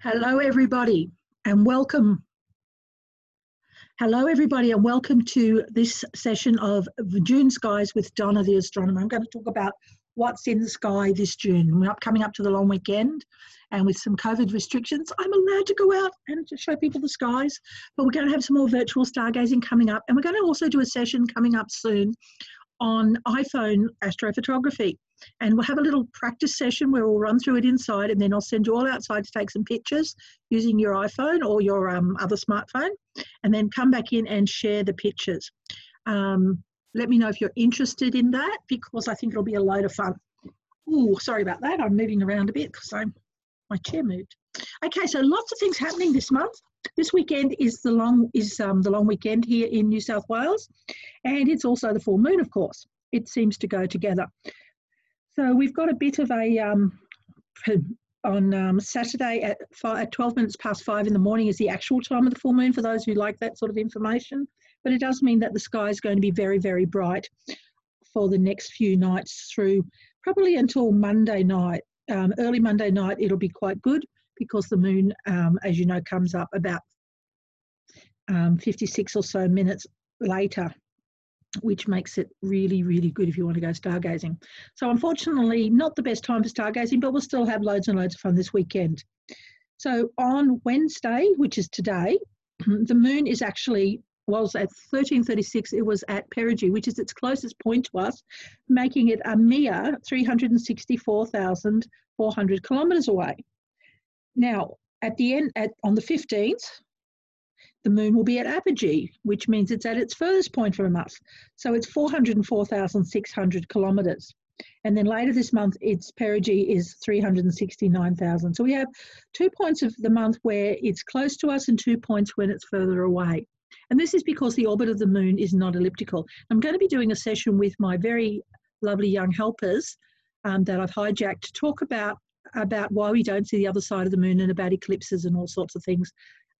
Hello, everybody, and welcome. Hello, everybody, and welcome to this session of June Skies with Donna the Astronomer. I'm going to talk about what's in the sky this June. We're up, coming up to the long weekend, and with some COVID restrictions, I'm allowed to go out and to show people the skies. But we're going to have some more virtual stargazing coming up, and we're going to also do a session coming up soon on iPhone astrophotography. And we'll have a little practice session where we'll run through it inside, and then I'll send you all outside to take some pictures using your iPhone or your um, other smartphone, and then come back in and share the pictures. Um, let me know if you're interested in that because I think it'll be a load of fun. Oh, sorry about that. I'm moving around a bit because I'm my chair moved. Okay, so lots of things happening this month. This weekend is the long is um, the long weekend here in New South Wales, and it's also the full moon, of course. It seems to go together. So we've got a bit of a um, on um, Saturday at, five, at 12 minutes past five in the morning is the actual time of the full moon for those who like that sort of information. But it does mean that the sky is going to be very, very bright for the next few nights through probably until Monday night. Um, early Monday night, it'll be quite good because the moon, um, as you know, comes up about um, 56 or so minutes later which makes it really, really good if you want to go stargazing. So, unfortunately, not the best time for stargazing, but we'll still have loads and loads of fun this weekend. So, on Wednesday, which is today, the moon is actually was at 1336 it was at perigee which is its closest point to us making it a mere 364,400 kilometers away now at the end at on the 15th the moon will be at apogee, which means it's at its furthest point from us. So it's 404,600 kilometres. And then later this month, its perigee is 369,000. So we have two points of the month where it's close to us and two points when it's further away. And this is because the orbit of the moon is not elliptical. I'm going to be doing a session with my very lovely young helpers um, that I've hijacked to talk about about why we don't see the other side of the moon and about eclipses and all sorts of things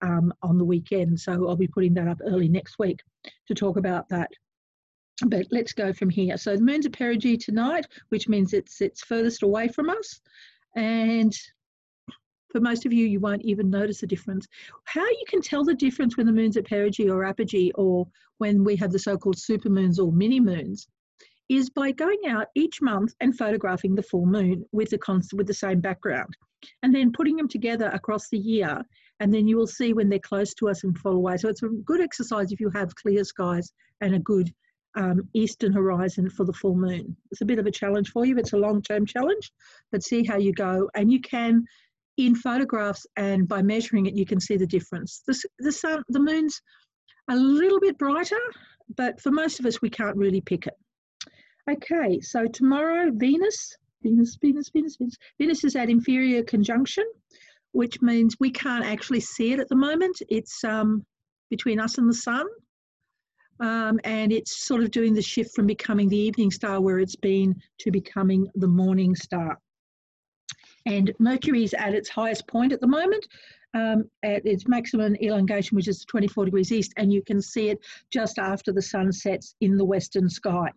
um, on the weekend. So I'll be putting that up early next week to talk about that. But let's go from here. So the moon's at perigee tonight, which means it's it's furthest away from us, and for most of you, you won't even notice a difference. How you can tell the difference when the moon's at perigee or apogee, or when we have the so-called supermoons or mini moons, is by going out each month and photographing the full moon with the const- with the same background, and then putting them together across the year and then you will see when they're close to us and fall away. So it's a good exercise if you have clear skies and a good um, eastern horizon for the full moon. It's a bit of a challenge for you. It's a long-term challenge, but see how you go. And you can, in photographs and by measuring it, you can see the difference. The, the sun, the moon's a little bit brighter, but for most of us, we can't really pick it. Okay, so tomorrow, Venus, Venus, Venus, Venus, Venus, Venus is at inferior conjunction which means we can't actually see it at the moment. It's um, between us and the sun. Um, and it's sort of doing the shift from becoming the evening star where it's been to becoming the morning star. And Mercury is at its highest point at the moment, um, at its maximum elongation, which is 24 degrees east, and you can see it just after the sun sets in the western sky.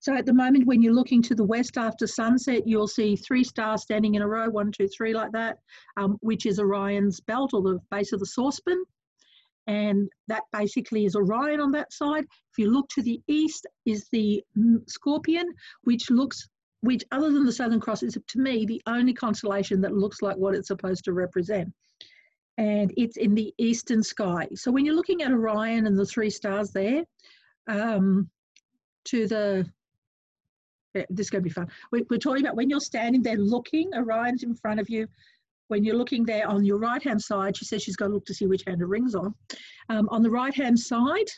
So at the moment, when you're looking to the west after sunset, you'll see three stars standing in a row, one, two, three, like that, um, which is Orion's belt or the base of the saucepan. And that basically is Orion on that side. If you look to the east, is the mm, Scorpion, which looks, which other than the Southern Cross, is to me the only constellation that looks like what it's supposed to represent. And it's in the eastern sky. So when you're looking at Orion and the three stars there, um, to the this is going to be fun. We, are talking about when you're standing there looking, Orion's in front of you. When you're looking there on your right hand side, she says she's got to look to see which hand her ring's on. Um, on the right hand side,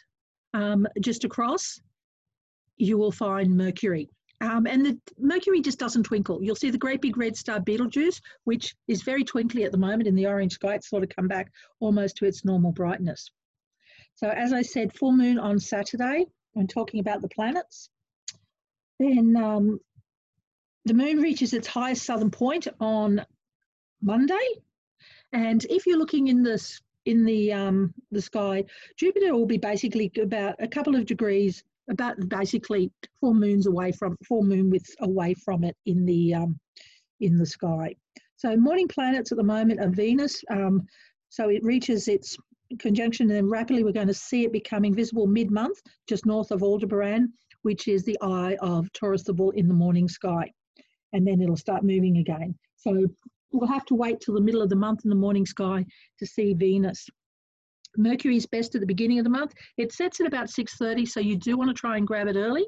um, just across, you will find Mercury. Um, and the Mercury just doesn't twinkle. You'll see the great big red star Betelgeuse, which is very twinkly at the moment in the orange sky. It's sort of come back almost to its normal brightness. So as I said, full moon on Saturday. I'm talking about the planets. Then um, the moon reaches its highest southern point on Monday, and if you're looking in this in the um, the sky, Jupiter will be basically about a couple of degrees, about basically four moons away from four moon widths away from it in the um, in the sky. So morning planets at the moment are Venus. Um, so it reaches its conjunction and then rapidly we're going to see it becoming visible mid-month just north of Aldebaran, which is the eye of Taurus the bull in the morning sky. And then it'll start moving again. So we'll have to wait till the middle of the month in the morning sky to see Venus. Mercury is best at the beginning of the month. It sets at about 6.30, so you do want to try and grab it early.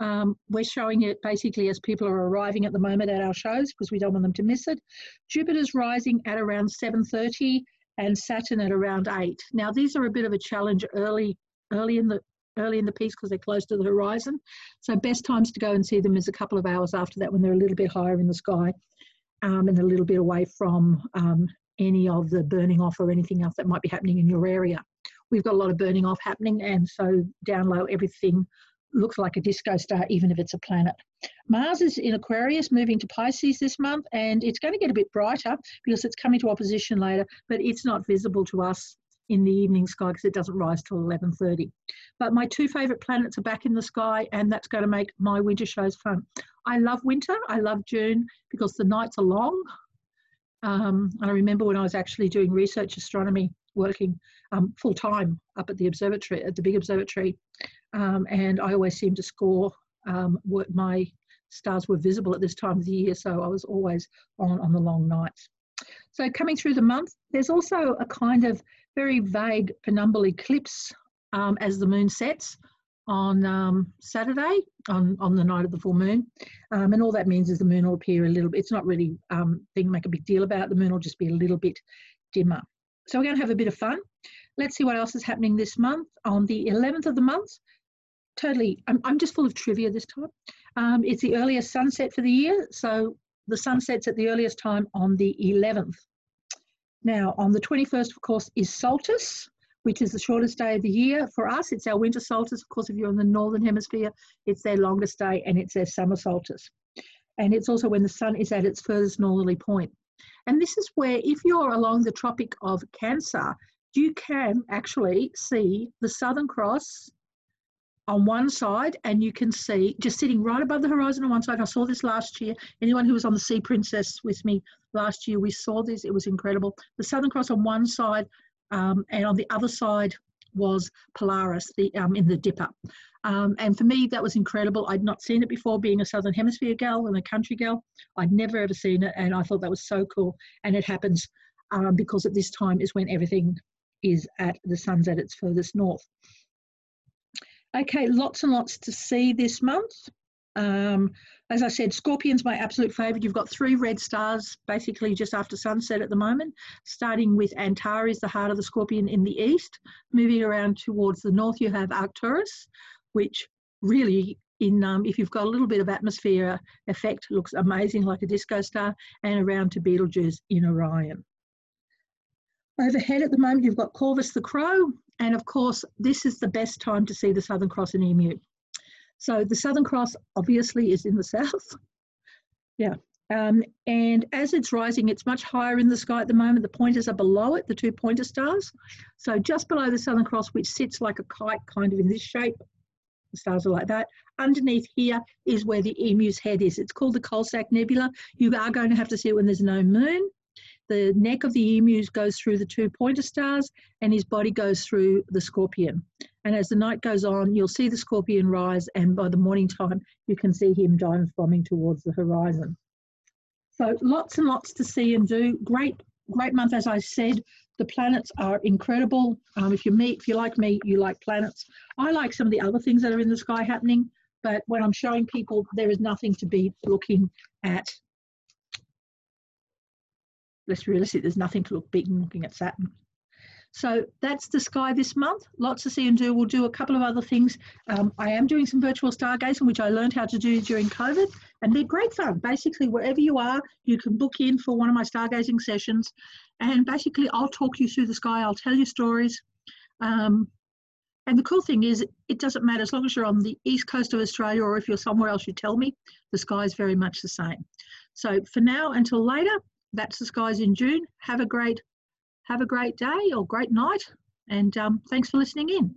Um, we're showing it basically as people are arriving at the moment at our shows because we don't want them to miss it. Jupiter's rising at around 7.30 and Saturn at around 8. Now, these are a bit of a challenge early, early in the early in the piece because they're close to the horizon. So best times to go and see them is a couple of hours after that when they're a little bit higher in the sky um, and a little bit away from um, any of the burning off or anything else that might be happening in your area. We've got a lot of burning off happening, and so down low, everything looks like a disco star, even if it's a planet. Mars is in Aquarius, moving to Pisces this month, and it's going to get a bit brighter because it's coming to opposition later, but it's not visible to us in the evening sky because it doesn't rise till 11.30. But my two favourite planets are back in the sky, and that's going to make my winter shows fun. I love winter. I love June because the nights are long. Um, and I remember when I was actually doing research astronomy, working um, full time up at the observatory, at the big observatory, um, and I always seemed to score um, what my stars were visible at this time of the year, so I was always on on the long nights. So coming through the month, there's also a kind of very vague penumbral eclipse um, as the moon sets on um, Saturday, on, on the night of the full moon. Um, and all that means is the moon will appear a little bit, it's not really um, thing make a big deal about, the moon will just be a little bit dimmer. So we're going to have a bit of fun. Let's see what else is happening this month. On the 11th of the month, totally, I'm, I'm just full of trivia this time. Um, it's the earliest sunset for the year, so the sun sets at the earliest time on the 11th. Now, on the 21st, of course, is Solstice, which is the shortest day of the year. For us, it's our winter solstice. Of course, if you're in the northern hemisphere, it's their longest day and it's their summer solstice. And it's also when the sun is at its furthest northerly point. And this is where, if you're along the Tropic of Cancer, you can actually see the Southern Cross on one side, and you can see just sitting right above the horizon on one side. I saw this last year. Anyone who was on the Sea Princess with me last year, we saw this. It was incredible. The Southern Cross on one side, um, and on the other side was Polaris the, um, in the Dipper. Um, and for me, that was incredible. I'd not seen it before, being a Southern Hemisphere gal and a country gal. I'd never ever seen it, and I thought that was so cool. And it happens um, because at this time is when everything is at the sun's at its furthest north. Okay, lots and lots to see this month. Um, as I said, Scorpion's my absolute favourite. You've got three red stars basically just after sunset at the moment, starting with Antares, the heart of the Scorpion in the east. Moving around towards the north, you have Arcturus, which really in um, if you've got a little bit of atmosphere effect looks amazing like a disco star and around to Betelgeuse in Orion. Overhead at the moment you've got Corvus the Crow and of course this is the best time to see the Southern Cross and Emu. So the Southern Cross obviously is in the south. yeah. Um, and as it's rising, it's much higher in the sky at the moment. The pointers are below it, the two pointer stars. So just below the Southern Cross, which sits like a kite kind of in this shape, the stars are like that. Underneath here is where the emu's head is. It's called the Coalsack Nebula. You are going to have to see it when there's no moon. The neck of the emu goes through the two pointer stars and his body goes through the scorpion. And as the night goes on, you'll see the scorpion rise, and by the morning time, you can see him dive bombing towards the horizon. So lots and lots to see and do. Great, great month, as I said. The planets are incredible. Um, if you meet, if you like me, you like planets. I like some of the other things that are in the sky happening, but when I'm showing people, there is nothing to be looking at. Let's realistic. There's nothing to look big beaten looking at Saturn. So that's the sky this month. Lots to see and do. We'll do a couple of other things. Um, I am doing some virtual stargazing, which I learned how to do during COVID, and they're great fun. Basically, wherever you are, you can book in for one of my stargazing sessions, and basically, I'll talk you through the sky. I'll tell you stories. Um, and the cool thing is, it doesn't matter as long as you're on the east coast of Australia or if you're somewhere else, you tell me, the sky is very much the same. So for now until later, that's the skies in June. Have a great have a great day or great night. And um, thanks for listening in.